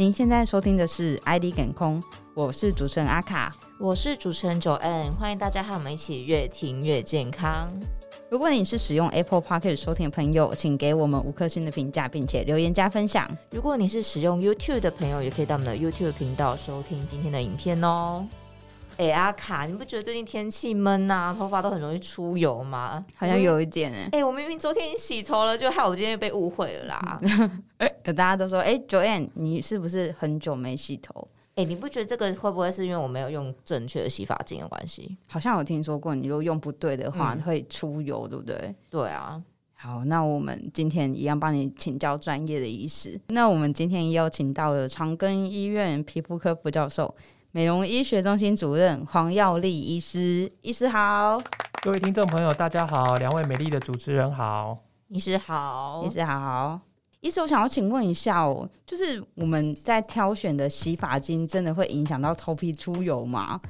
您现在收听的是《ID 感空》，我是主持人阿卡，我是主持人 Joanne，欢迎大家和我们一起越听越健康。如果你是使用 Apple p o c k e t 收听的朋友，请给我们五颗星的评价，并且留言加分享。如果你是使用 YouTube 的朋友，也可以到我们的 YouTube 频道收听今天的影片哦。哎、欸，阿卡，你不觉得最近天气闷呐，头发都很容易出油吗？好像有一点哎、欸。哎、欸，我明明昨天已经洗头了，就害我今天又被误会了啦。哎、大家都说，哎、欸，Joanne，你是不是很久没洗头？哎、欸，你不觉得这个会不会是因为我没有用正确的洗发精的关系？好像有听说过，你如果用不对的话，会出油，对不对？对啊。好，那我们今天一样帮你请教专业的医师。那我们今天邀请到了长庚医院皮肤科副教授。美容医学中心主任黄耀丽医师，医师好，各位听众朋友，大家好，两位美丽的主持人好，医师好，医师好，医师，我想要请问一下哦，就是我们在挑选的洗发精，真的会影响到头皮出油吗？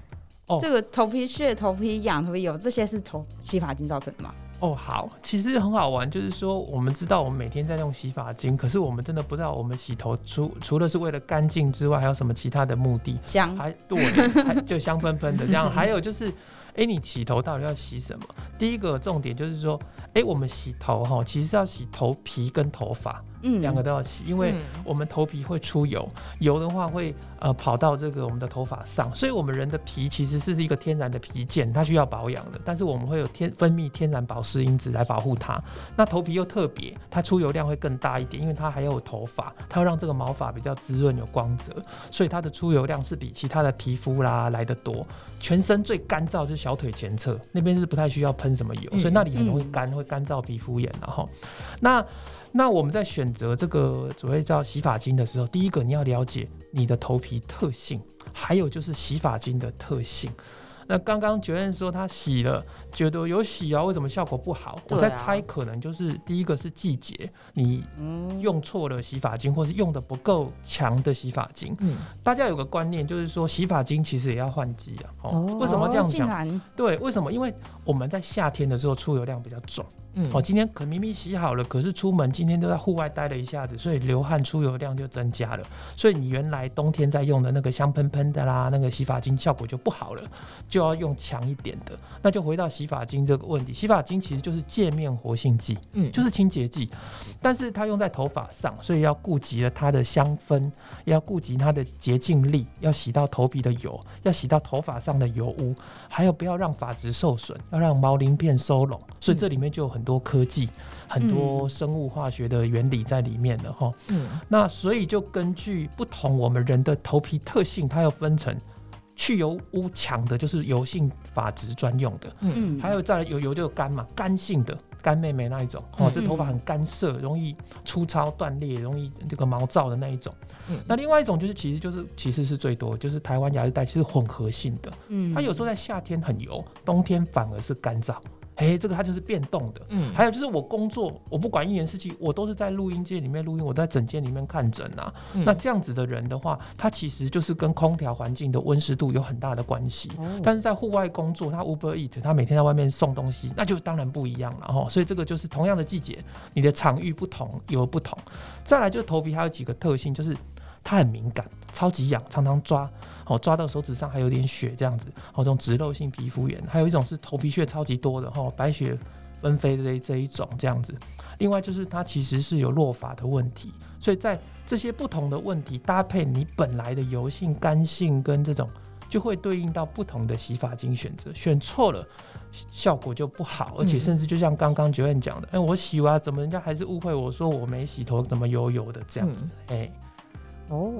哦，这个头皮屑、头皮痒、头皮油，这些是头洗发精造成的吗？哦，好，其实很好玩，就是说，我们知道我们每天在用洗发精，可是我们真的不知道我们洗头除除了是为了干净之外，还有什么其他的目的？香，还对，还就香喷喷的这样。还有就是，哎、欸，你洗头到底要洗什么？第一个重点就是说，哎、欸，我们洗头哈，其实是要洗头皮跟头发。嗯，两个都要洗，因为我们头皮会出油，嗯、油的话会呃跑到这个我们的头发上，所以我们人的皮其实是一个天然的皮件，它需要保养的。但是我们会有天分泌天然保湿因子来保护它。那头皮又特别，它出油量会更大一点，因为它还有头发，它会让这个毛发比较滋润有光泽，所以它的出油量是比其他的皮肤啦来得多。全身最干燥就是小腿前侧那边是不太需要喷什么油，所以那里很容易干，会干燥皮肤炎。然后那。那我们在选择这个所谓叫洗发精的时候，第一个你要了解你的头皮特性，还有就是洗发精的特性。那刚刚 Joanne 说他洗了，觉得有洗啊，为什么效果不好？啊、我在猜，可能就是第一个是季节，你用错了洗发精，或是用的不够强的洗发精。嗯，大家有个观念，就是说洗发精其实也要换季啊。哦，为什么这样讲？对，为什么？因为我们在夏天的时候出油量比较重。嗯，哦，今天可明明洗好了，可是出门今天都在户外待了一下子，所以流汗出油量就增加了。所以你原来冬天在用的那个香喷喷的啦，那个洗发精效果就不好了，就要用强一点的。那就回到洗发精这个问题，洗发精其实就是界面活性剂，嗯，就是清洁剂，但是它用在头发上，所以要顾及了它的香氛，要顾及它的洁净力，要洗到头皮的油，要洗到头发上的油污，还有不要让发质受损，要让毛鳞片收拢。所以这里面就有很。很多科技，很多生物化学的原理在里面的哈。嗯，那所以就根据不同我们人的头皮特性，它要分成去油污强的，就是油性发质专用的。嗯，还有再来有油就干嘛，干性的干妹妹那一种，哦，这头发很干涩，容易粗糙断裂，容易这个毛躁的那一种。嗯，那另外一种就是其实就是其实是最多，就是台湾亚热带其实混合性的。嗯，它有时候在夏天很油，冬天反而是干燥。哎、欸，这个它就是变动的。嗯，还有就是我工作，我不管一年四季，我都是在录音间里面录音，我在诊间里面看诊啊。嗯、那这样子的人的话，他其实就是跟空调环境的温湿度有很大的关系。哦、但是在户外工作，他 Uber Eat，他每天在外面送东西，那就当然不一样了哈。所以这个就是同样的季节，你的场域不同有不同。再来就是头皮还有几个特性，就是它很敏感，超级痒，常常抓。哦，抓到手指上还有点血这样子，哦，这种脂漏性皮肤炎，还有一种是头皮屑超级多的，哈，白雪纷飞的这这一种这样子。另外就是它其实是有落发的问题，所以在这些不同的问题搭配你本来的油性、干性跟这种，就会对应到不同的洗发精选择，选错了效果就不好，而且甚至就像刚刚 Joanne 讲的，哎、嗯欸，我洗完怎么人家还是误会我说我没洗头，怎么油油的这样子，哎、嗯，欸、哦。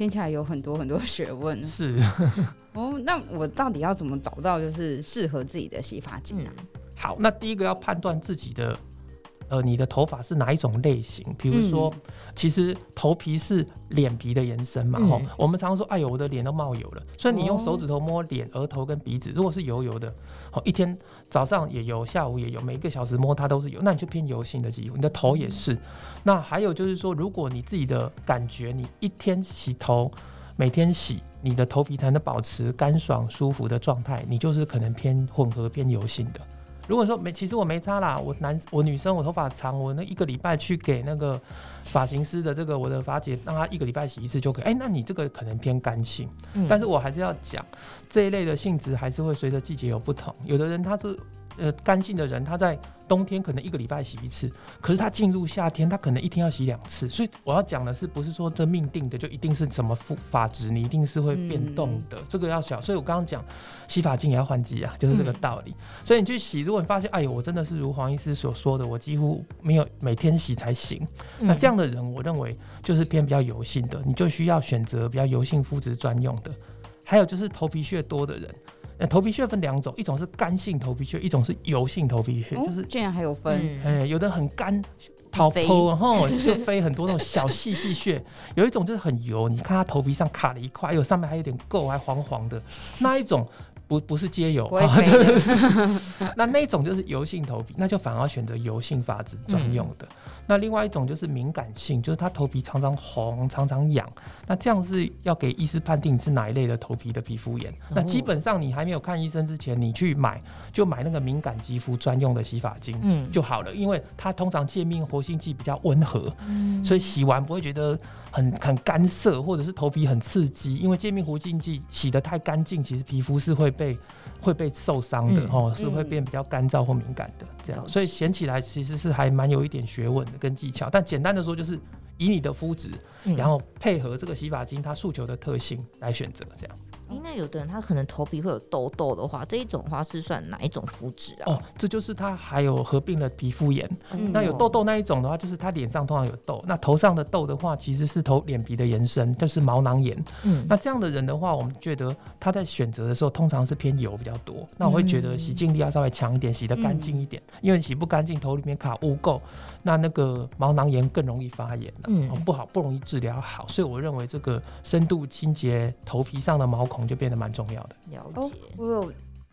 听起来有很多很多学问，是 哦。那我到底要怎么找到就是适合自己的洗发精呢？好，那第一个要判断自己的。呃，你的头发是哪一种类型？比如说，嗯、其实头皮是脸皮的延伸嘛。我们常常说，哎呦，我的脸都冒油了。所以你用手指头摸脸、额头跟鼻子，如果是油油的，好，一天早上也油，下午也油，每一个小时摸它都是油，那你就偏油性的肌肤。你的头也是。嗯、那还有就是说，如果你自己的感觉，你一天洗头，每天洗，你的头皮才能保持干爽舒服的状态，你就是可能偏混合偏油性的。如果说没，其实我没擦啦，我男我女生我头发长，我那一个礼拜去给那个发型师的这个我的发姐，让她一个礼拜洗一次就可以。哎、欸，那你这个可能偏干性，嗯、但是我还是要讲这一类的性质还是会随着季节有不同。有的人他是呃干性的人，他在。冬天可能一个礼拜洗一次，可是它进入夏天，它可能一天要洗两次。所以我要讲的是，不是说这命定的就一定是什么发质，你一定是会变动的，嗯、这个要小。所以我刚刚讲洗发精也要换季啊，就是这个道理。嗯、所以你去洗，如果你发现，哎呦，我真的是如黄医师所说的，我几乎没有每天洗才行。嗯、那这样的人，我认为就是偏比较油性的，你就需要选择比较油性肤质专用的。还有就是头皮屑多的人。那头皮屑分两种，一种是干性头皮屑，一种是油性头皮屑，就是竟然还有分，哎，有的很干，跑脱，然后 就飞很多那种小细细屑，有一种就是很油，你看他头皮上卡了一块，有上面还有点垢，还黄黄的，那一种。不不是接油，那那种就是油性头皮，那就反而选择油性发质专用的。嗯、那另外一种就是敏感性，就是他头皮常常红、常常痒，那这样是要给医师判定是哪一类的头皮的皮肤炎。哦、那基本上你还没有看医生之前，你去买就买那个敏感肌肤专用的洗发精就好了，嗯、因为它通常界面活性剂比较温和，嗯、所以洗完不会觉得。很很干涩，或者是头皮很刺激，因为界面活性剂洗得太干净，其实皮肤是会被会被受伤的哦，嗯、是会变比较干燥或敏感的这样，嗯、所以洗起来其实是还蛮有一点学问的跟技巧。但简单的说，就是以你的肤质，嗯、然后配合这个洗发精它诉求的特性来选择这样。因为有的人他可能头皮会有痘痘的话，这一种话是算哪一种肤质啊？哦，这就是他还有合并了皮肤炎。嗯、那有痘痘那一种的话，就是他脸上通常有痘。那头上的痘的话，其实是头脸皮的延伸，就是毛囊炎。嗯，那这样的人的话，我们觉得他在选择的时候，通常是偏油比较多。那我会觉得洗净力要稍微强一点，洗得干净一点，嗯、因为洗不干净，头里面卡污垢。那那个毛囊炎更容易发炎，嗯，不好，不容易治疗好，所以我认为这个深度清洁头皮上的毛孔就变得蛮重要的。了解。哦、我有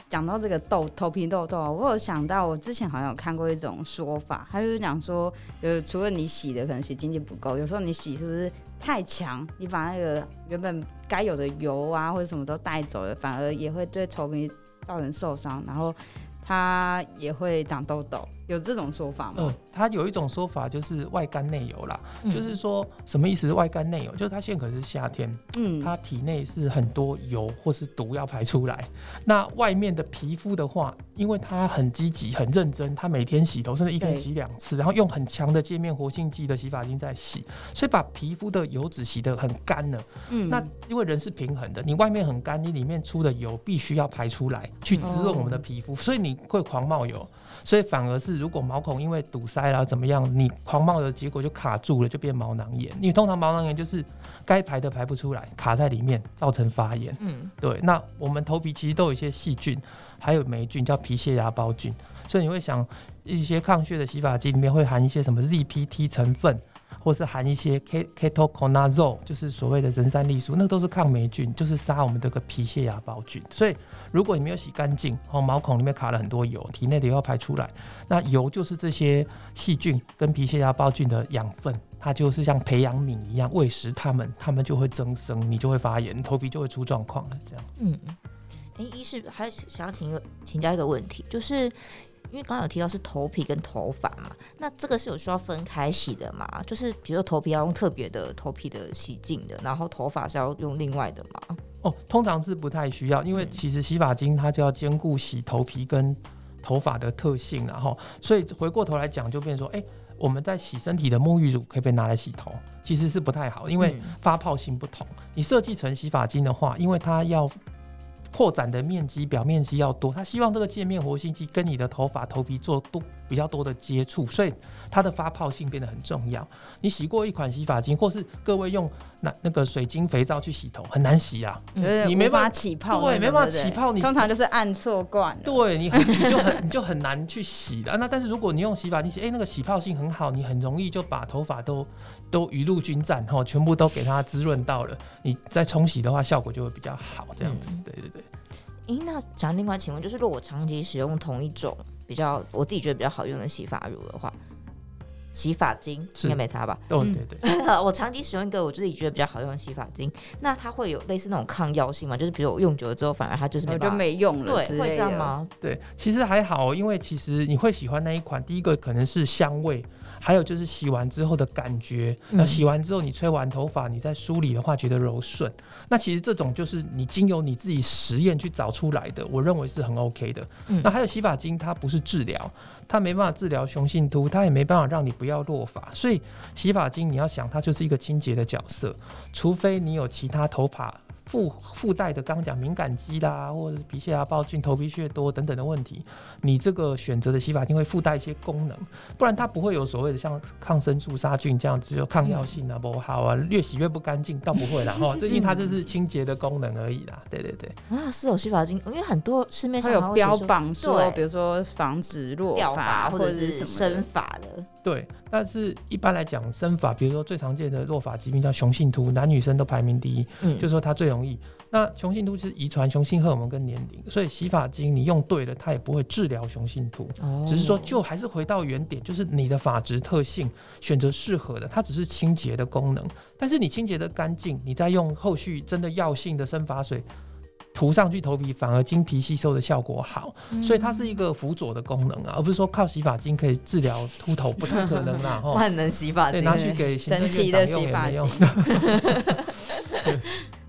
讲到这个痘头皮痘痘，我有想到我之前好像有看过一种说法，他就是讲说，呃，除了你洗的可能洗净剂不够，有时候你洗是不是太强，你把那个原本该有的油啊或者什么都带走了，反而也会对头皮造成受伤，然后它也会长痘痘。有这种说法吗？嗯，它有一种说法就是外干内油啦，嗯、就是说什么意思？外干内油就是它现在可是夏天，嗯，它体内是很多油或是毒要排出来。那外面的皮肤的话，因为它很积极、很认真，它每天洗头，甚至一天洗两次，然后用很强的界面活性剂的洗发精在洗，所以把皮肤的油脂洗得很干了。嗯，那因为人是平衡的，你外面很干，你里面出的油必须要排出来，去滋润我们的皮肤，哦、所以你会狂冒油。所以反而是，如果毛孔因为堵塞啦怎么样，你狂冒的结果就卡住了，就变毛囊炎。因为通常毛囊炎就是该排的排不出来，卡在里面造成发炎。嗯，对。那我们头皮其实都有一些细菌，还有霉菌叫皮屑芽孢菌，所以你会想一些抗血的洗发剂里面会含一些什么 ZPT 成分。或是含一些 ketoconazole，就是所谓的壬酸丽素，那都是抗霉菌，就是杀我们这个皮屑芽孢菌。所以如果你没有洗干净，哦，毛孔里面卡了很多油，体内的油要排出来，那油就是这些细菌跟皮屑芽孢菌的养分，它就是像培养皿一样喂食它们，它们就会增生，你就会发炎，头皮就会出状况了。这样，嗯，哎、欸，医师还想要请一个请教一个问题，就是。因为刚刚有提到是头皮跟头发嘛，那这个是有需要分开洗的嘛？就是比如说头皮要用特别的头皮的洗净的，然后头发是要用另外的嘛？哦，通常是不太需要，因为其实洗发精它就要兼顾洗头皮跟头发的特性，然后所以回过头来讲，就变成说，哎，我们在洗身体的沐浴乳可以被拿来洗头，其实是不太好，因为发泡性不同。你设计成洗发精的话，因为它要。扩展的面积、表面积要多，他希望这个界面活性剂跟你的头发、头皮做多比较多的接触，所以它的发泡性变得很重要。你洗过一款洗发精，或是各位用那那个水晶肥皂去洗头，很难洗啊，嗯、你没办法起泡，对，没办法起泡，你通常就是按错罐，对你很你就很 你就很难去洗的。那但是如果你用洗发精洗，哎、欸，那个洗泡性很好，你很容易就把头发都都雨露均沾，哈，全部都给它滋润到了，你再冲洗的话，效果就会比较好，这样子，嗯、对对对。诶，那想另外请问，就是如果我长期使用同一种比较我自己觉得比较好用的洗发乳的话，洗发精，应该没差吧？哦，对对对。我长期使用一个我自己觉得比较好用的洗发精，那它会有类似那种抗药性吗？就是比如我用久了之后，反而它就是没就没用了，对，会这样吗？对，其实还好，因为其实你会喜欢那一款，第一个可能是香味。还有就是洗完之后的感觉，那洗完之后你吹完头发，你再梳理的话觉得柔顺。那其实这种就是你经由你自己实验去找出来的，我认为是很 OK 的。那还有洗发精，它不是治疗，它没办法治疗雄性秃，它也没办法让你不要落发。所以洗发精你要想，它就是一个清洁的角色，除非你有其他头发。附附带的，刚刚讲敏感肌啦，或者是皮屑啊、暴菌、头皮屑多等等的问题，你这个选择的洗发精会附带一些功能，不然它不会有所谓的像抗生素杀菌这样子，有抗药性啊，不好啊，越洗越不干净，倒不会啦哈。最近它这是清洁的功能而已啦，对对对。啊，是有洗发精，因为很多市面上有标榜说，比如说防止落发或者是生发的。对，但是一般来讲，生发，比如说最常见的落发疾病叫雄性秃，男女生都排名第一，嗯，就是说它最容易。那雄性秃是遗传雄性荷尔蒙跟年龄，所以洗发精你用对了，它也不会治疗雄性秃，哦，只是说就还是回到原点，就是你的发质特性选择适合的，它只是清洁的功能，但是你清洁的干净，你再用后续真的药性的生发水。涂上去头皮反而经皮吸收的效果好，嗯、所以它是一个辅佐的功能啊，而不是说靠洗发精可以治疗秃头，不太可能啦。万能洗发精，拿去给神奇的洗发精。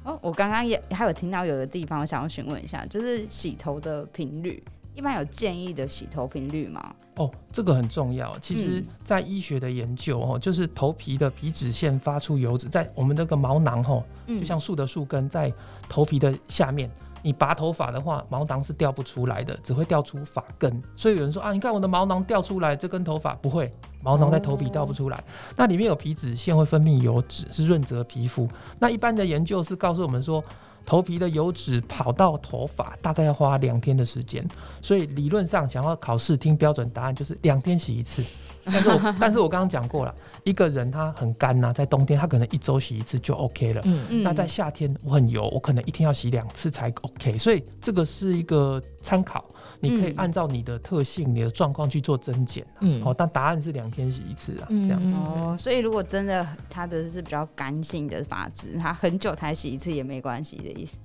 哦，我刚刚也还有听到有个地方，我想要询问一下，就是洗头的频率，一般有建议的洗头频率吗？哦，这个很重要。其实，在医学的研究哦，就是头皮的皮脂腺发出油脂，在我们这个毛囊哦，就像树的树根在头皮的下面。你拔头发的话，毛囊是掉不出来的，只会掉出发根。所以有人说啊，你看我的毛囊掉出来，这根头发不会，毛囊在头皮掉不出来。那里面有皮脂腺会分泌油脂，是润泽皮肤。那一般的研究是告诉我们说。头皮的油脂跑到头发大概要花两天的时间，所以理论上想要考试听标准答案就是两天洗一次。但是我 但是我刚刚讲过了，一个人他很干呐、啊，在冬天他可能一周洗一次就 OK 了。嗯嗯。那在夏天我很油，我可能一天要洗两次才 OK。所以这个是一个参考。你可以按照你的特性、嗯、你的状况去做增减。嗯，好，但答案是两天洗一次啊，嗯、这样子。哦，所以如果真的它的是比较干性的发质，它很久才洗一次也没关系的意思。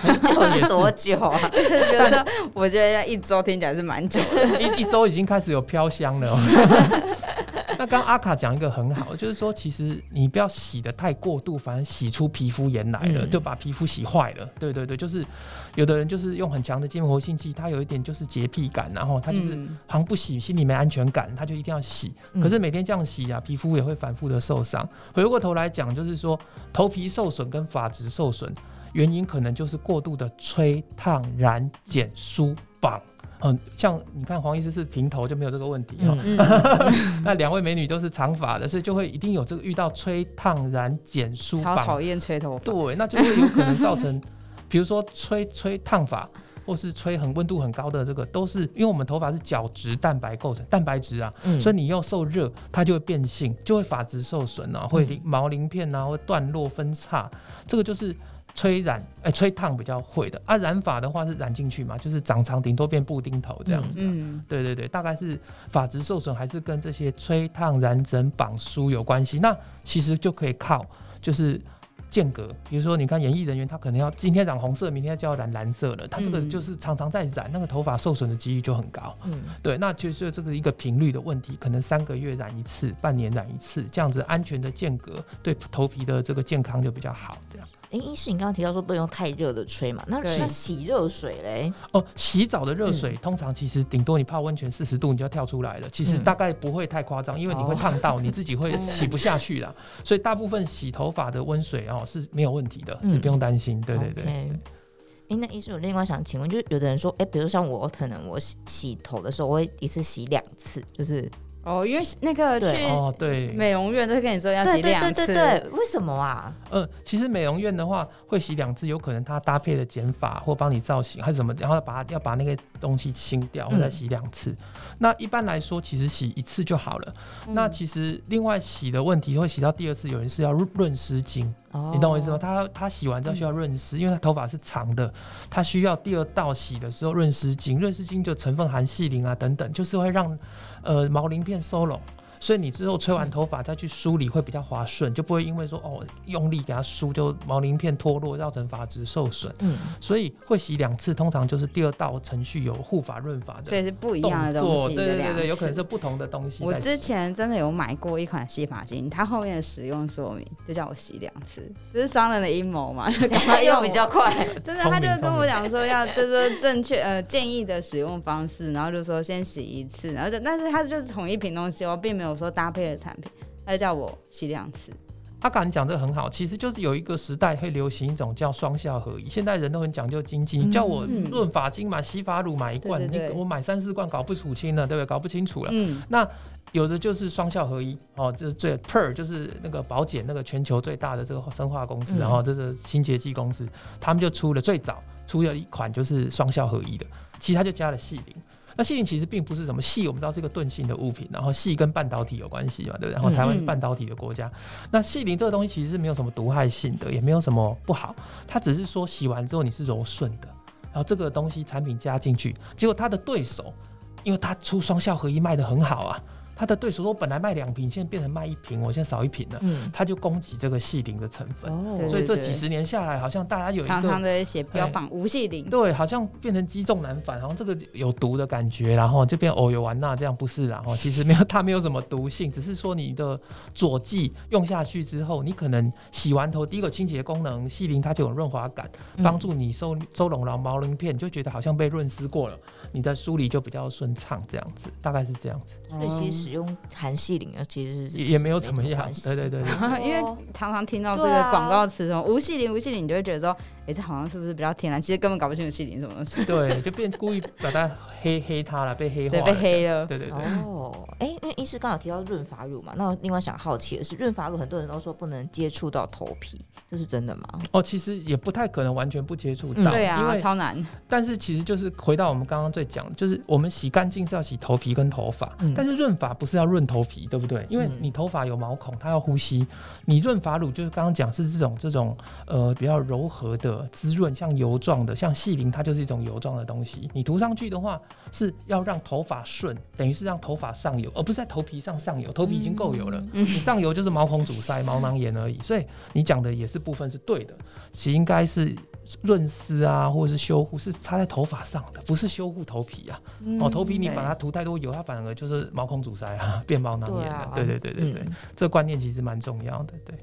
很久是多久啊？比 如说，我觉得一周听起来是蛮久的，一一周已经开始有飘香了、喔。那刚阿卡讲一个很好，就是说，其实你不要洗的太过度，反而洗出皮肤炎来了，就把皮肤洗坏了。对对对，就是有的人就是用很强的筋膜活性剂，他有一点就是洁癖感，然后他就是好像不洗心里没安全感，他就一定要洗。可是每天这样洗啊，皮肤也会反复的受伤。回过头来讲，就是说头皮受损跟发质受损，原因可能就是过度的吹、烫、染、剪、梳、绑。嗯，像你看黄医师是平头就没有这个问题哈。那两位美女都是长发的，所以就会一定有这个遇到吹、烫、染、剪、梳、绑。超讨厌吹头发。对，那就会有可能造成，比如说吹吹烫发，或是吹很温度很高的这个，都是因为我们头发是角质蛋白构成，蛋白质啊，嗯、所以你又受热，它就会变性，就会发质受损啊，会毛鳞片啊，会断落分叉，这个就是。吹染，哎、欸，吹烫比较会的啊。染发的话是染进去嘛，就是长长，顶多变布丁头这样子。嗯，对对对，大概是发质受损还是跟这些吹烫、染整、绑梳有关系。那其实就可以靠就是间隔，比如说你看演艺人员，他可能要今天染红色，明天就要染蓝色了，他这个就是常常在染，那个头发受损的几率就很高。嗯，对，那就是这个一个频率的问题，可能三个月染一次，半年染一次，这样子安全的间隔，对头皮的这个健康就比较好，这样。哎，医师，你刚刚提到说不能用太热的吹嘛？那那洗热水嘞？哦，洗澡的热水、嗯、通常其实顶多你泡温泉四十度你就要跳出来了，其实大概不会太夸张，因为你会烫到，你自己会洗不下去啦。哦、所以大部分洗头发的温水哦是没有问题的，是不用担心。嗯、对对对。哎那医师，我另外想请问，就是有的人说，哎，比如像我，可能我洗洗头的时候，我会一次洗两次，就是。哦，因为那个去哦，对，美容院都会跟你说要洗两次，对对对对，为什么啊？呃，其实美容院的话会洗两次，有可能它搭配的剪发或帮你造型还是什么，然后把它要把那个东西清掉，或再洗两次。嗯、那一般来说，其实洗一次就好了。嗯、那其实另外洗的问题会洗到第二次，有人是要润湿巾，哦、你懂我意思吗？他他洗完之后需要润湿，嗯、因为他头发是长的，他需要第二道洗的时候润湿巾，润湿巾就成分含细磷啊等等，就是会让。呃，毛鳞片收拢，所以你之后吹完头发再去梳理会比较滑顺，就不会因为说哦用力给它梳就毛鳞片脱落，造成发质受损。嗯，所以会洗两次，通常就是第二道程序有护发润发的，所以是不一样的东西。对对对对，有可能是不同的东西。我之前真的有买过一款洗发精，它后面的使用说明就叫我洗两次，这是商人的阴谋嘛？赶快用比较快。真的，他就跟我讲说要就是正确呃建议的使用方式，然后就说先洗一次，然后就但是它就是同一瓶东西哦，并没有说搭配的产品，他就叫我洗两次。阿卡，你讲这个很好，其实就是有一个时代会流行一种叫双效合一，现在人都很讲究经济，你叫我润发精买洗发乳买一罐，你我买三四罐搞不数清了，对不对？搞不清楚了。嗯，那有的就是双效合一哦，就是最 Per 就是那个保险那个全球最大的这个生化公司，然后这个清洁剂公司，他们就出了最早出了一款就是双效合一的，其他就加了细磷。那细菌其实并不是什么细，我们知道是一个钝性的物品，然后细跟半导体有关系嘛，对不对？然后台湾是半导体的国家，嗯嗯，那细磷这个东西其实是没有什么毒害性的，也没有什么不好，它只是说洗完之后你是柔顺的，然后这个东西产品加进去，结果它的对手，因为它出双效合一卖得很好啊。他的对手说：“我本来卖两瓶，现在变成卖一瓶，我现在少一瓶了。”嗯，他就攻击这个细磷的成分。哦，所以这几十年下来，好像大家有一个常常的写标榜无细磷。对，好像变成积重难返，然后这个有毒的感觉，然后就变偶有完那这样不是？然后 其实没有，它没有什么毒性，只是说你的佐剂用下去之后，你可能洗完头第一个清洁功能，细磷它就有润滑感，帮助你收收拢了毛鳞片，你就觉得好像被润湿过了，你在梳理就比较顺畅，这样子大概是这样子。所以其实使用含细磷啊，其实是也没有怎么样。对对对，对，因为常常听到这个广告词说无细磷无细磷，你就会觉得说，哎、欸，这好像是不是比较天然？其实根本搞不清楚细磷什么东西。对，就变故意把它黑 黑它了，被黑化了，对，被黑了。对对对。哦，哎、欸，因为医师刚好提到润发乳嘛，那我另外想好奇的是，润发乳很多人都说不能接触到头皮，这是真的吗？哦，其实也不太可能完全不接触到、嗯，对啊，因为超难。但是其实就是回到我们刚刚在讲，就是我们洗干净是要洗头皮跟头发，嗯、但是润发不是要润头皮，对不对？因为你头发有毛孔，它要呼吸。你润发乳就是刚刚讲是这种这种呃比较柔和的滋润，像油状的，像细鳞它就是一种油状的东西。你涂上去的话是要让头发顺，等于是让头发上油，而不是在头皮上上油。头皮已经够油了，嗯、你上油就是毛孔阻塞、毛囊炎而已。所以你讲的也是部分是对的，其实应该是。润丝啊，或者是修护，是擦在头发上的，不是修护头皮啊。嗯、哦，头皮你把它涂太多油，它反而就是毛孔阻塞啊，变毛囊炎了。对、啊、对对对对，嗯、这个观念其实蛮重要的。对。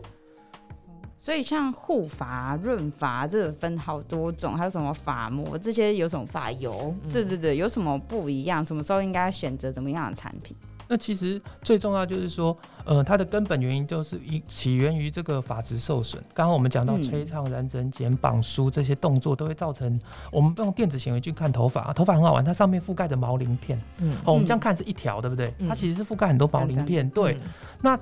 所以像护发、润发，这个分好多种，还有什么发膜，这些有什么发油？嗯、对对对，有什么不一样？什么时候应该选择怎么样的产品？那其实最重要就是说，呃，它的根本原因就是一起源于这个发质受损。刚刚我们讲到吹烫、染整、剪、绑、梳这些动作，都会造成我们用电子显微镜看头发，啊，头发很好玩，它上面覆盖的毛鳞片，嗯，哦，我们这样看是一条，对不对？它其实是覆盖很多毛鳞片，对。那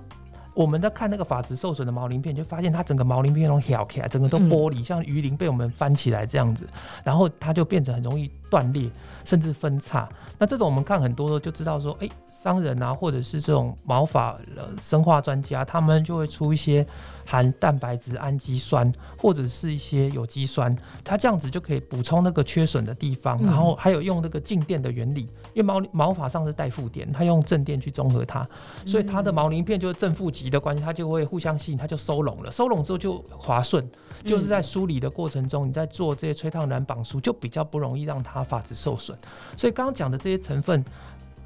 我们在看那个发质受损的毛鳞片，就发现它整个毛鳞片都翘起来，整个都剥离，像鱼鳞被我们翻起来这样子，然后它就变成很容易断裂，甚至分叉。那这种我们看很多就知道说，哎。商人啊，或者是这种毛发呃生化专家，他们就会出一些含蛋白质氨基酸或者是一些有机酸，它这样子就可以补充那个缺损的地方。然后还有用那个静电的原理，因为毛毛发上是带负电，它用正电去中和它，所以它的毛鳞片就是正负极的关系，它就会互相吸引，它就收拢了。收拢之后就滑顺，就是在梳理的过程中，你在做这些吹烫染绑梳就比较不容易让它发质受损。所以刚刚讲的这些成分。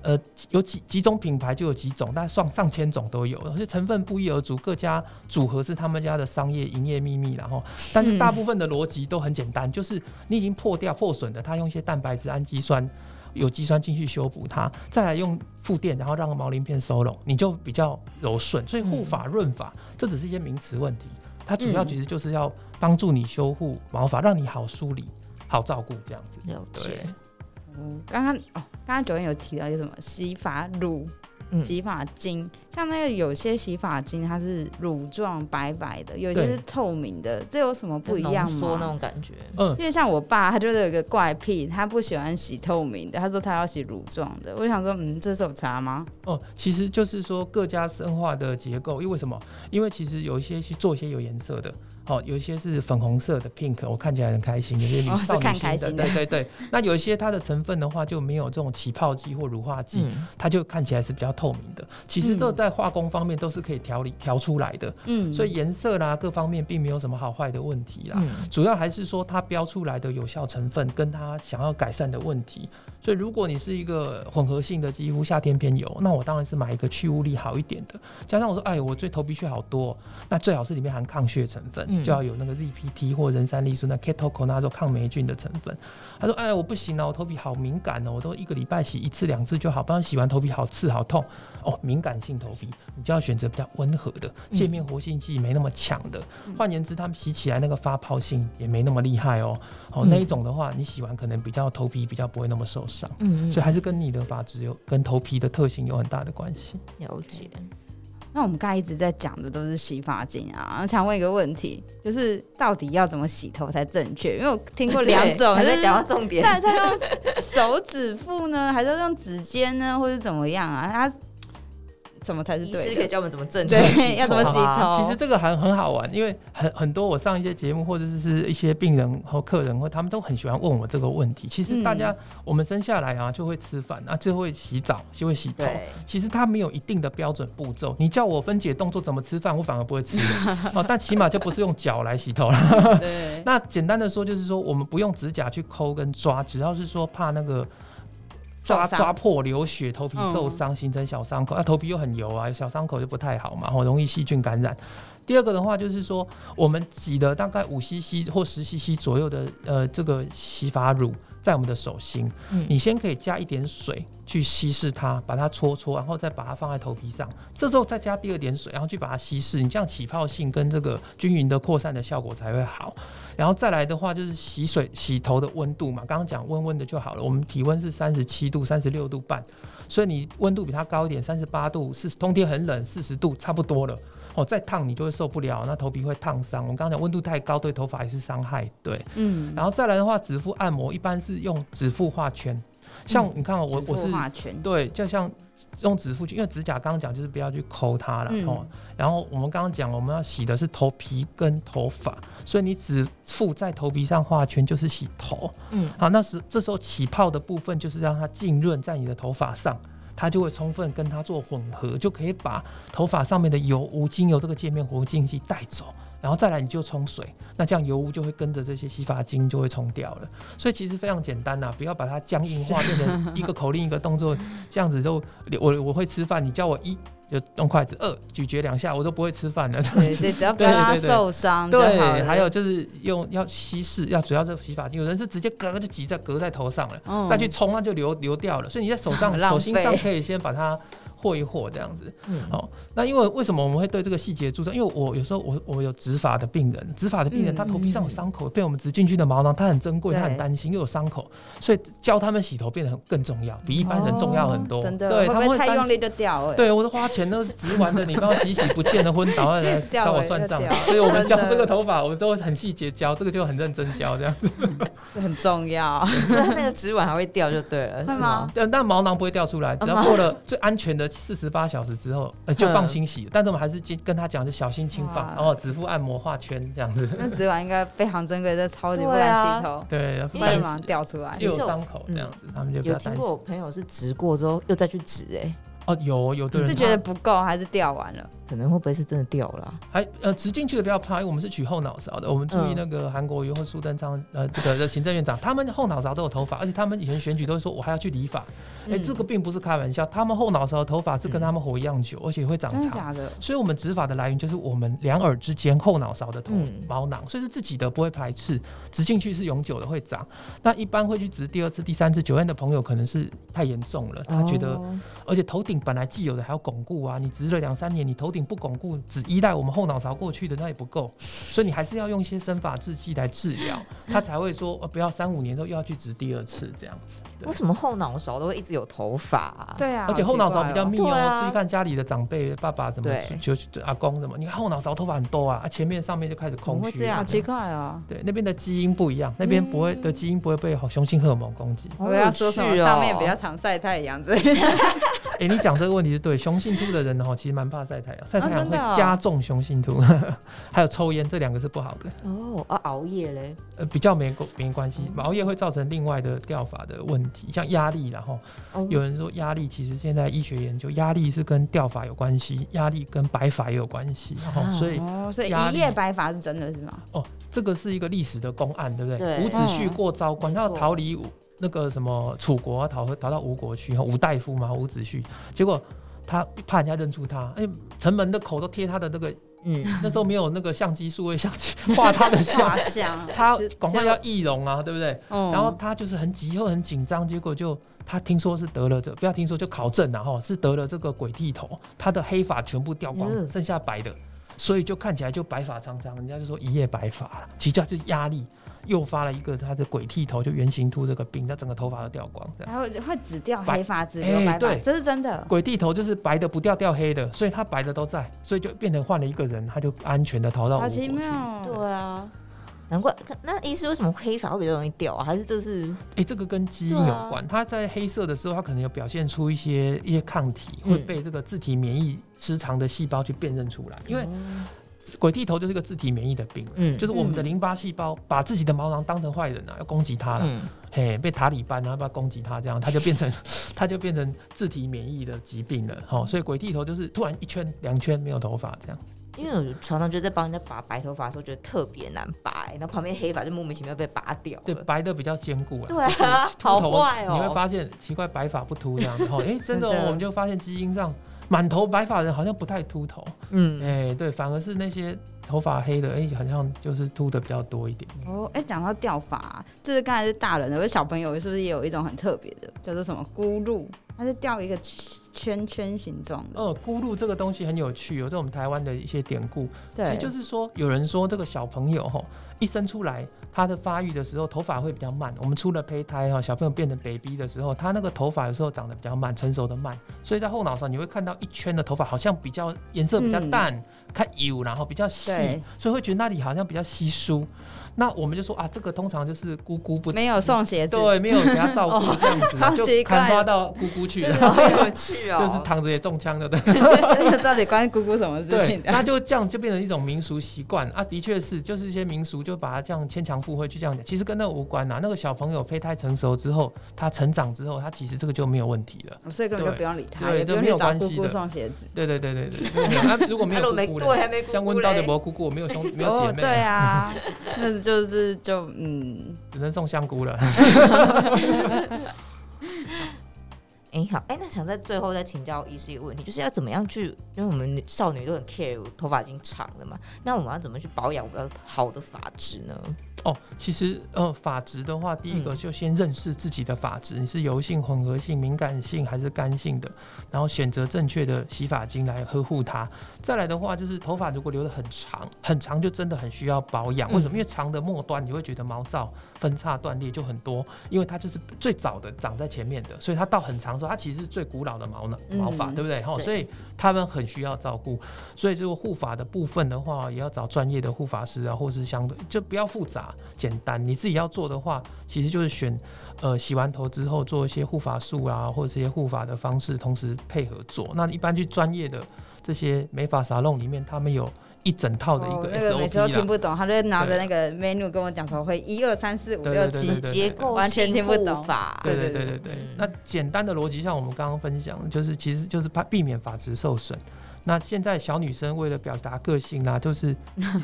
呃，有几几种品牌就有几种，但上上千种都有，而且成分不一而足，各家组合是他们家的商业营业秘密。然后，但是大部分的逻辑都很简单，就是你已经破掉破损的，它用一些蛋白质、氨基酸、有机酸进去修补它，再来用负电，然后让毛鳞片收拢，你就比较柔顺。所以护发润发，这只是一些名词问题，它主要其实就是要帮助你修护毛发，让你好梳理、好照顾这样子。了解。嗯，刚刚哦，刚刚九月有提到一个什么洗发乳、嗯、洗发精，像那个有些洗发精它是乳状白白的，有些是透明的，这有什么不一样吗？说那种感觉，嗯，因为像我爸，他就是有一个怪癖，他不喜欢洗透明的，他说他要洗乳状的。我想说，嗯，这是有差吗？哦，其实就是说各家生化的结构，因为什么？因为其实有一些去做一些有颜色的。哦，有一些是粉红色的 pink，我看起来很开心，有些女少女心的，对对对。那有一些它的成分的话就没有这种起泡剂或乳化剂，嗯、它就看起来是比较透明的。其实这在化工方面都是可以调理调出来的，嗯，所以颜色啦各方面并没有什么好坏的问题啦，嗯、主要还是说它标出来的有效成分跟它想要改善的问题。所以如果你是一个混合性的肌肤，夏天偏油，那我当然是买一个去污力好一点的。加上我说，哎，我最头皮屑好多，那最好是里面含抗屑成分。就要有那个 ZPT 或人三丽素，那 ketoconazole 抗霉菌的成分。他说：“哎，我不行了，我头皮好敏感哦，我都一个礼拜洗一次两次就好，不然洗完头皮好刺好痛哦。敏感性头皮，你就要选择比较温和的，界面活性剂没那么强的。换言之，他们洗起来那个发泡性也没那么厉害哦。哦，那一种的话，你洗完可能比较头皮比较不会那么受伤。嗯，所以还是跟你的发质有跟头皮的特性有很大的关系。了解。”那我们刚才一直在讲的都是洗发精啊，我想问一个问题，就是到底要怎么洗头才正确？因为我听过两种，还在讲到重点，但是他用手指腹呢，还是用指尖呢，或者怎么样啊？他。什么才是对？其实可以教我们怎么正确洗头，要怎么洗头？其实这个还很好玩，因为很很多我上一些节目或者是是一些病人和客人，或他们都很喜欢问我这个问题。其实大家、嗯、我们生下来啊就会吃饭啊就会洗澡就会洗头，其实它没有一定的标准步骤。你叫我分解动作怎么吃饭，我反而不会吃 哦。但起码就不是用脚来洗头了。对 那简单的说就是说，我们不用指甲去抠跟抓，只要是说怕那个。抓抓破流血，头皮受伤，形成小伤口。嗯、啊，头皮又很油啊，小伤口就不太好嘛，然后容易细菌感染。第二个的话就是说，我们挤了大概五 CC 或十 CC 左右的呃这个洗发乳。在我们的手心，嗯、你先可以加一点水去稀释它，把它搓搓，然后再把它放在头皮上。这时候再加第二点水，然后去把它稀释。你这样起泡性跟这个均匀的扩散的效果才会好。然后再来的话就是洗水洗头的温度嘛，刚刚讲温温的就好了。我们体温是三十七度、三十六度半，所以你温度比它高一点，三十八度是冬天很冷，四十度差不多了。哦，再烫你就会受不了，那头皮会烫伤。我们刚刚讲温度太高对头发也是伤害，对，嗯。然后再来的话，指腹按摩一般是用指腹画圈，像你看我我是对，就像用指腹去，因为指甲刚刚讲就是不要去抠它了哦。然后我们刚刚讲我们要洗的是头皮跟头发，所以你指腹在头皮上画圈就是洗头，嗯。好，那时这时候起泡的部分就是让它浸润在你的头发上。它就会充分跟它做混合，就可以把头发上面的油污精油这个界面活性剂带走，然后再来你就冲水，那这样油污就会跟着这些洗发精就会冲掉了。所以其实非常简单呐、不要把它僵硬化，变成一个口令一个动作，这样子就 我我会吃饭，你叫我一。就动筷子，呃咀嚼两下，我都不会吃饭了。对，所以只要不要让它受伤就好了。对，还有就是用要稀释，要主要是洗发精，有人是直接隔就挤在隔在头上了，嗯、再去冲，那就流流掉了。所以你在手上 手心上可以先把它。和一和这样子，嗯，好，那因为为什么我们会对这个细节注重？因为我有时候我我有植发的病人，植发的病人他头皮上有伤口，被我们植进去的毛囊，他很珍贵，他很担心又有伤口，所以教他们洗头变得很更重要，比一般人重要很多。真的，对，他们太用力就掉了。对，我都花钱都是植完的，你帮我洗洗不见了，昏倒了 来找我算账。所以我们教这个头发，我们都很细节教，这个就很认真教这样子，很重要。所以那个植完还会掉就对了，是吗？对，但毛囊不会掉出来，只要过了最安全的四十八小时。之后，呃，就放心洗。嗯、但是我们还是跟跟他讲，就小心轻放，哇然后指腹按摩画圈这样子。那植完应该非常珍贵，这超级不敢洗头，对，不然马上掉出来，又有伤口这样子，嗯、他们就。有听过我朋友是植过之后又再去植，哎，哦，有有的人是觉得不够，还是掉完了？可能会不会是真的掉了、啊？还呃，植进去的不要怕，因为我们是取后脑勺的。我们注意那个韩国瑜或苏贞昌呃，这个的行政院长，他们后脑勺都有头发，而且他们以前选举都会说，我还要去理发。哎、欸，这个并不是开玩笑，他们后脑勺的头发是跟他们活一样久，嗯、而且会长长。真的假的？所以，我们植发的来源就是我们两耳之间后脑勺的头毛囊，嗯、所以是自己的，不会排斥。植进去是永久的，会长。那一般会去植第二次、第三次。九院的朋友可能是太严重了，他觉得，哦、而且头顶本来既有的还要巩固啊，你植了两三年，你头顶不巩固。只依赖我们后脑勺过去的那也不够，所以你还是要用一些生发制剂来治疗，他才会说呃不要三五年之后又要去植第二次这样子。为什么后脑勺都会一直有头发啊？对啊，而且后脑勺比较密哦。注意看家里的长辈，爸爸什么就就阿公什么，你看后脑勺头发很多啊，前面上面就开始空虚，这样好奇怪啊。对，那边的基因不一样，那边不会的基因不会被雄性荷尔蒙攻击。我要说什么？上面比较常晒太阳之类的。哎、欸，你讲这个问题是对，雄性秃的人哈，其实蛮怕晒太阳，晒太阳会加重雄性秃，还有抽烟，这两个是不好的。哦，啊，熬夜嘞？呃，比较没没关系，熬夜会造成另外的掉发的问题，像压力，然后有人说压力，其实现在医学研究，压力是跟掉发有关系，压力跟白发也有关系，然后所以哦，所以一夜白发是真的是吗？哦，这个是一个历史的公案，对不对？对，伍子胥过昭关，他要逃离。那个什么楚国啊逃逃到吴国去，吴大夫嘛，伍子胥，结果他怕人家认出他，哎，城门的口都贴他的那个，嗯，那时候没有那个相机，数位相机画他的像，他广告要易容啊，对不对？然后他就是很急又很紧张，结果就他听说是得了这，不要听说就考证了哈，是得了这个鬼剃头，他的黑发全部掉光，剩下白的，所以就看起来就白发苍苍，人家就说一夜白发了，其实就是压力。诱发了一个他的鬼剃头，就圆形秃这个病，他整个头发都掉光，还会会只掉黑发，只留白发，欸、对，这是真的。鬼剃头就是白的不掉，掉黑的，所以他白的都在，所以就变成换了一个人，他就安全的逃到吴国去。好奇妙，对啊，难怪。那医师为什么黑发会比较容易掉啊？还是这是？哎、欸，这个跟基因有关。他、啊、在黑色的时候，他可能有表现出一些一些抗体，会被这个自体免疫失常的细胞去辨认出来，因为。嗯鬼剃头就是一个自体免疫的病，嗯，就是我们的淋巴细胞把自己的毛囊当成坏人啊，要攻击它了，嗯，嘿，被塔里班然后把它攻击它，这样它就变成 它就变成自体免疫的疾病了，好，所以鬼剃头就是突然一圈两圈没有头发这样。因为我常常觉得在帮人家拔白头发的时候，觉得特别难拔，然后旁边黑发就莫名其妙被拔掉。对，白的比较坚固啊。对啊，好坏哦。你会发现奇怪，白发不秃这样，然后哎，真的，我们就发现基因上。满头白发人好像不太秃头，嗯，哎、欸，对，反而是那些头发黑的，哎、欸，好像就是秃的比较多一点。哦，哎、欸，讲到掉发、啊，就是刚才是大人的，而小朋友是不是也有一种很特别的，叫做什么咕噜？它是掉一个圈圈形状的。哦，咕噜这个东西很有趣，有这种台湾的一些典故。对，其实就是说，有人说这个小朋友吼一生出来。他的发育的时候，头发会比较慢。我们出了胚胎哈，小朋友变成 baby 的时候，他那个头发有时候长得比较慢，成熟的慢，所以在后脑勺你会看到一圈的头发，好像比较颜色比较淡，嗯、看油，然后比较细，所以会觉得那里好像比较稀疏。那我们就说啊，这个通常就是姑姑不没有送鞋子，对，没有给他照顾 这样子，就看发到姑姑去了，好有趣哦，就是躺着也中枪的，对。到底关姑姑什么事情？那就这样就变成一种民俗习惯。啊，的确是，就是一些民俗就把它这样牵强附会去这样讲，其实跟那个无关呐。那个小朋友胚胎成熟之后，他成长之后，他其实这个就没有问题了，所以根本就不用理他，对，都没有关系的。送鞋子，对对对对对。那如果没有姑姑嘞，像温刀的没姑姑，没有兄没有姐妹，对啊，那就是就。嗯，只能送香菇了。哎、欸，好，哎、欸，那想在最后再请教医师一个问题，就是要怎么样去，因为我们少女都很 care 头发已经长了嘛，那我们要怎么去保养个好的发质呢？哦，其实呃，发质的话，第一个就先认识自己的发质，嗯、你是油性、混合性、敏感性还是干性的，然后选择正确的洗发精来呵护它。再来的话，就是头发如果留得很长，很长就真的很需要保养。为什么？因为长的末端你会觉得毛躁、分叉、断裂就很多，因为它就是最早的长在前面的，所以它到很长的时候，它其实是最古老的毛呢毛发，对不对？哈，所以他们很需要照顾。所以这个护发的部分的话，也要找专业的护发师啊，或是相对就不要复杂。简单，你自己要做的话，其实就是选，呃，洗完头之后做一些护发素啊，或者这些护发的方式，同时配合做。那一般去专业的这些美发沙龙里面，他们有一整套的一个 SOP 啦。哦，那个每次都听不懂，他就拿着那个 menu 跟我讲说会一二三四五六七，结构完全听不懂法。对对对对对。那简单的逻辑，像我们刚刚分享，就是其实就是怕避免发质受损。那现在小女生为了表达个性啊，就是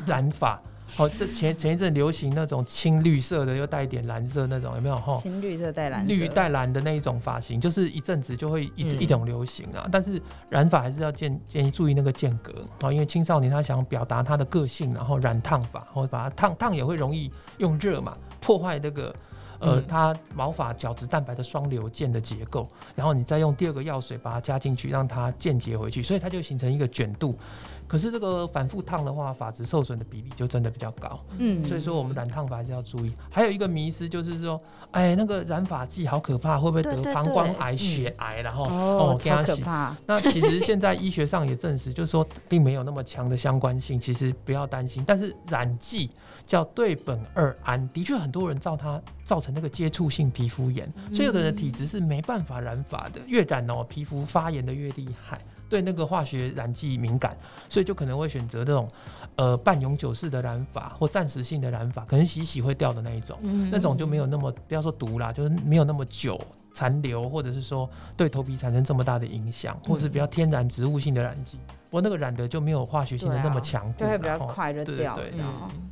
染发。哦，这前前一阵流行那种青绿色的，又带一点蓝色那种，有没有？哈，青绿色带蓝，绿带蓝的那一种发型，就是一阵子就会一、嗯、一种流行啊。但是染发还是要建建议注意那个间隔啊，因为青少年他想表达他的个性，然后染烫发，或者把它烫烫也会容易用热嘛，破坏那个呃它毛发角质蛋白的双流键的结构，然后你再用第二个药水把它加进去，让它间接回去，所以它就形成一个卷度。可是这个反复烫的话，发质受损的比例就真的比较高。嗯，所以说我们染烫发还是要注意。还有一个迷思就是说，哎，那个染发剂好可怕，会不会得膀胱癌、血癌？然后哦，超可怕。那其实现在医学上也证实，就是说并没有那么强的相关性，其实不要担心。但是染剂叫对苯二胺，的确很多人造它造成那个接触性皮肤炎，所以有的人体质是没办法染发的，越染哦皮肤发炎的越厉害。对那个化学染剂敏感，所以就可能会选择这种，呃，半永久式的染法或暂时性的染法，可能洗洗会掉的那一种，嗯、那种就没有那么不要说毒啦，就是没有那么久残留，或者是说对头皮产生这么大的影响，或是比较天然植物性的染剂。我那个染的就没有化学性的那么强，就会比较快就掉。对，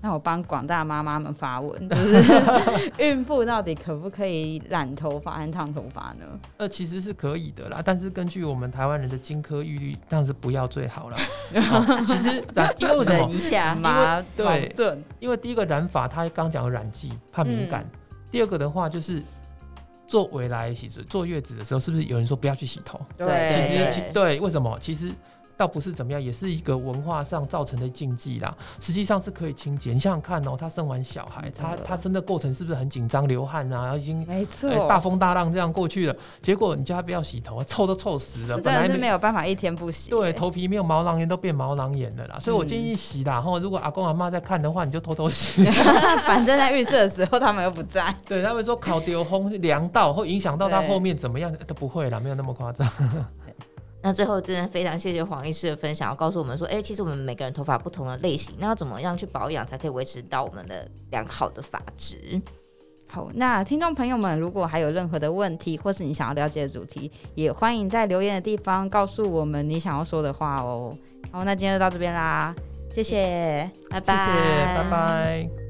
那我帮广大妈妈们发问，就是 孕妇到底可不可以染头发和烫头发呢？呃，其实是可以的啦，但是根据我们台湾人的金科玉律，当然是不要最好了。其实染，因为为什么？一下嘛，对，因为第一个染发，他刚讲的染剂怕敏感；第二个的话就是做未来其实坐月子的时候，是不是有人说不要去洗头？对，其实对，为什么？其实。倒不是怎么样，也是一个文化上造成的禁忌啦。实际上是可以清洁。你想想看哦、喔，她生完小孩，他他生的过程是不是很紧张、流汗啊？然后已经没错、欸，大风大浪这样过去了。结果你叫他不要洗头，臭都臭死了。本来是没有办法一天不洗。对，头皮没有毛囊炎都变毛囊炎了啦。所以我建议洗啦。然后如果阿公阿妈在看的话，你就偷偷洗。反正在预设的时候他们又不在。对，他们说烤丢烘凉到会影响到他后面怎么样都不会啦，没有那么夸张。那最后，真的非常谢谢黄医师的分享，要告诉我们说，哎、欸，其实我们每个人头发不同的类型，那要怎么样去保养才可以维持到我们的良好的发质？好，那听众朋友们，如果还有任何的问题，或是你想要了解的主题，也欢迎在留言的地方告诉我们你想要说的话哦。好，那今天就到这边啦，谢谢，拜拜，谢谢，拜拜。